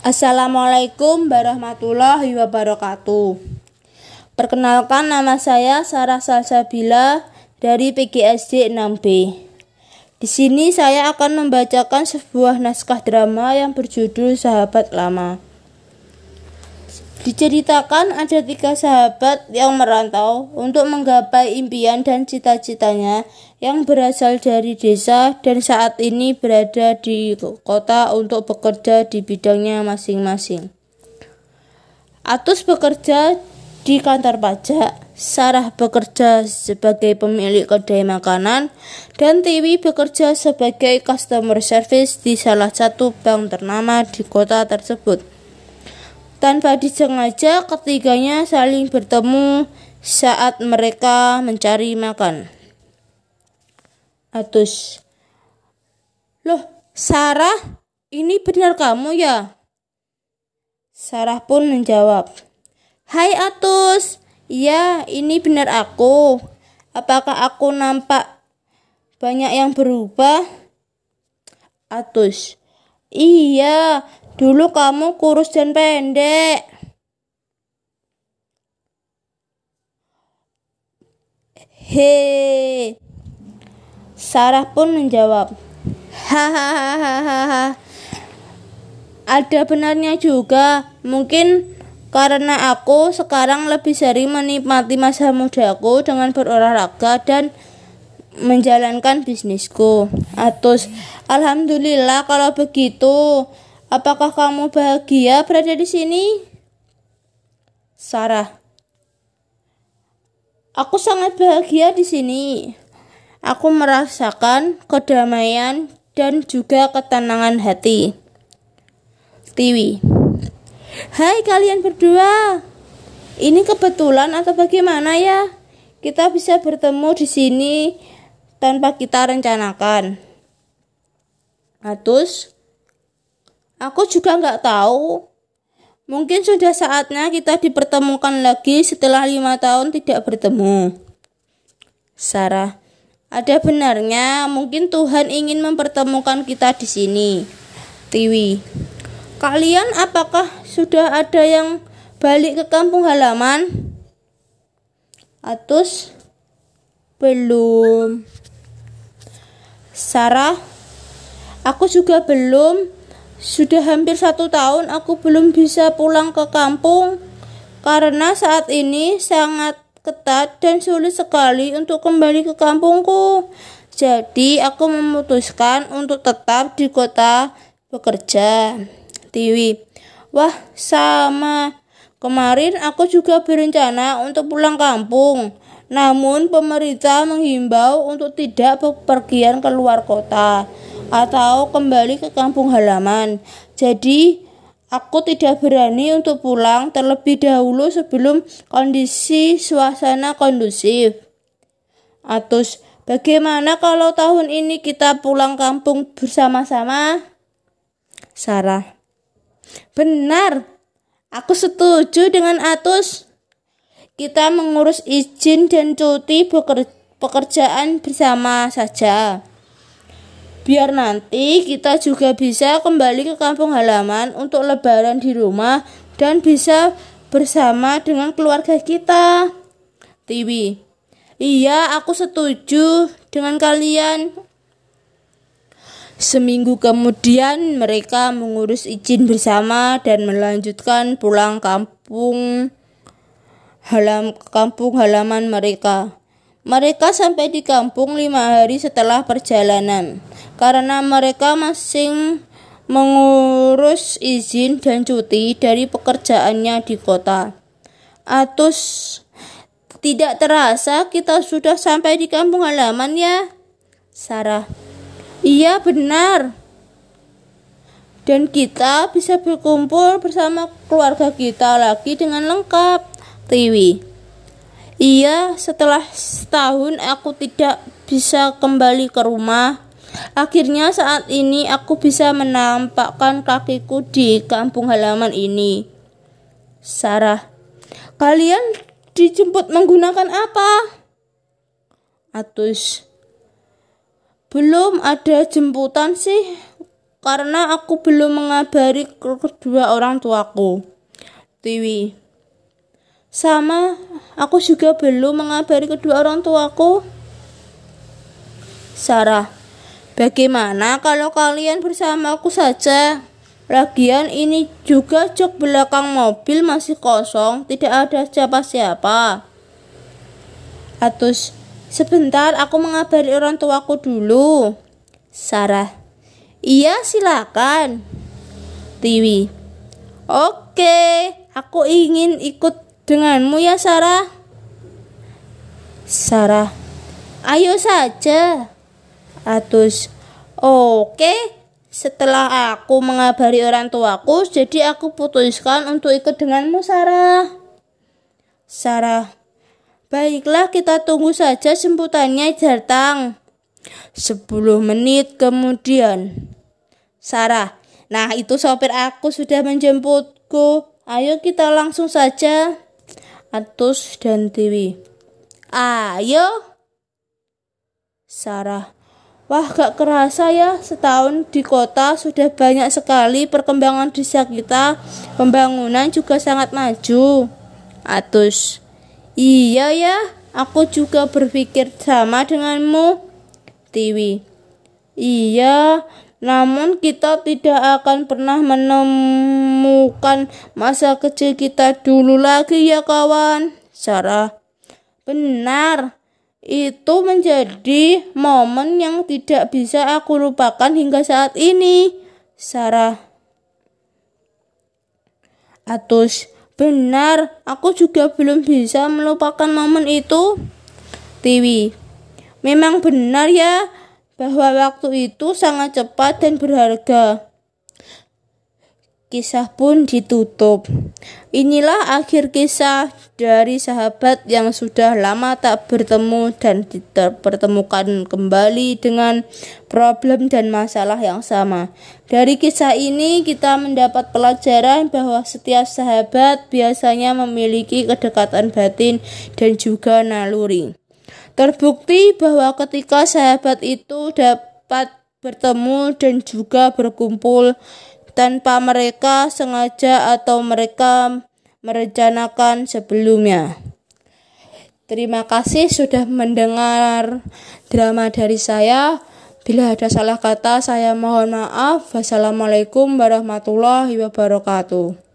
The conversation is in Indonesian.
Assalamualaikum warahmatullahi wabarakatuh. Perkenalkan nama saya Sarah Salsabila dari PGSD 6B. Di sini saya akan membacakan sebuah naskah drama yang berjudul Sahabat Lama. Diceritakan ada tiga sahabat yang merantau untuk menggapai impian dan cita-citanya yang berasal dari desa dan saat ini berada di kota untuk bekerja di bidangnya masing-masing. Atus bekerja di kantor pajak, Sarah bekerja sebagai pemilik kedai makanan, dan Tiwi bekerja sebagai customer service di salah satu bank ternama di kota tersebut. Tanpa disengaja, ketiganya saling bertemu saat mereka mencari makan. Atus, loh, Sarah, ini benar kamu ya? Sarah pun menjawab, Hai Atus, ya ini benar aku. Apakah aku nampak banyak yang berubah? Atus, iya, Dulu kamu kurus dan pendek. He. Sarah pun menjawab, Hahaha. Ada benarnya juga. Mungkin karena aku sekarang lebih sering menikmati masa mudaku dengan berolahraga dan menjalankan bisnisku. Atus, alhamdulillah kalau begitu. Apakah kamu bahagia berada di sini? Sarah. Aku sangat bahagia di sini. Aku merasakan kedamaian dan juga ketenangan hati. Tiwi. Hai kalian berdua. Ini kebetulan atau bagaimana ya? Kita bisa bertemu di sini tanpa kita rencanakan. Atus, Aku juga nggak tahu. Mungkin sudah saatnya kita dipertemukan lagi setelah lima tahun tidak bertemu. Sarah, ada benarnya mungkin Tuhan ingin mempertemukan kita di sini. Tiwi, kalian apakah sudah ada yang balik ke kampung halaman? Atus, belum. Sarah, aku juga belum sudah hampir satu tahun aku belum bisa pulang ke kampung karena saat ini sangat ketat dan sulit sekali untuk kembali ke kampungku. Jadi aku memutuskan untuk tetap di kota bekerja. Tiwi, wah sama. Kemarin aku juga berencana untuk pulang kampung. Namun pemerintah menghimbau untuk tidak bepergian ke luar kota atau kembali ke kampung halaman. Jadi, aku tidak berani untuk pulang terlebih dahulu sebelum kondisi suasana kondusif. Atus, bagaimana kalau tahun ini kita pulang kampung bersama-sama? Sarah, benar. Aku setuju dengan Atus. Kita mengurus izin dan cuti pekerjaan bersama saja biar nanti kita juga bisa kembali ke kampung halaman untuk lebaran di rumah dan bisa bersama dengan keluarga kita. Tiwi, iya aku setuju dengan kalian. Seminggu kemudian mereka mengurus izin bersama dan melanjutkan pulang kampung halam kampung halaman mereka. Mereka sampai di kampung lima hari setelah perjalanan karena mereka masing mengurus izin dan cuti dari pekerjaannya di kota. Atus tidak terasa kita sudah sampai di kampung halaman ya. Sarah. Iya benar. Dan kita bisa berkumpul bersama keluarga kita lagi dengan lengkap. Tiwi. Iya, setelah setahun aku tidak bisa kembali ke rumah. Akhirnya saat ini aku bisa menampakkan kakiku di kampung halaman ini. Sarah, kalian dijemput menggunakan apa? Atus, belum ada jemputan sih. karena aku belum mengabari kedua orang tuaku. Tiwi. Sama, aku juga belum mengabari kedua orang tuaku. Sarah. Bagaimana kalau kalian bersama aku saja? Lagian ini juga jok belakang mobil masih kosong, tidak ada siapa-siapa. Atus, sebentar aku mengabari orang tuaku dulu. Sarah, iya silakan. Tiwi, oke, aku ingin ikut denganmu ya Sarah. Sarah, ayo saja. Atus, oke, setelah aku mengabari orang tuaku, jadi aku putuskan untuk ikut denganmu, Sarah. Sarah, baiklah kita tunggu saja jemputannya datang. Sepuluh menit kemudian. Sarah, nah itu sopir aku sudah menjemputku. Ayo kita langsung saja. Atus dan Dewi. Ayo. Sarah, Wah gak kerasa ya setahun di kota sudah banyak sekali perkembangan desa kita. Pembangunan juga sangat maju. Atus. Iya ya aku juga berpikir sama denganmu Tiwi Iya namun kita tidak akan pernah menemukan masa kecil kita dulu lagi ya kawan Sarah Benar itu menjadi momen yang tidak bisa aku lupakan hingga saat ini. Sarah. Atus, benar, aku juga belum bisa melupakan momen itu. Tiwi, memang benar ya bahwa waktu itu sangat cepat dan berharga. Kisah pun ditutup. Inilah akhir kisah dari sahabat yang sudah lama tak bertemu dan dipertemukan kembali dengan problem dan masalah yang sama. Dari kisah ini kita mendapat pelajaran bahwa setiap sahabat biasanya memiliki kedekatan batin dan juga naluri. Terbukti bahwa ketika sahabat itu dapat bertemu dan juga berkumpul tanpa mereka sengaja atau mereka merencanakan sebelumnya. Terima kasih sudah mendengar drama dari saya. Bila ada salah kata, saya mohon maaf. Wassalamualaikum warahmatullahi wabarakatuh.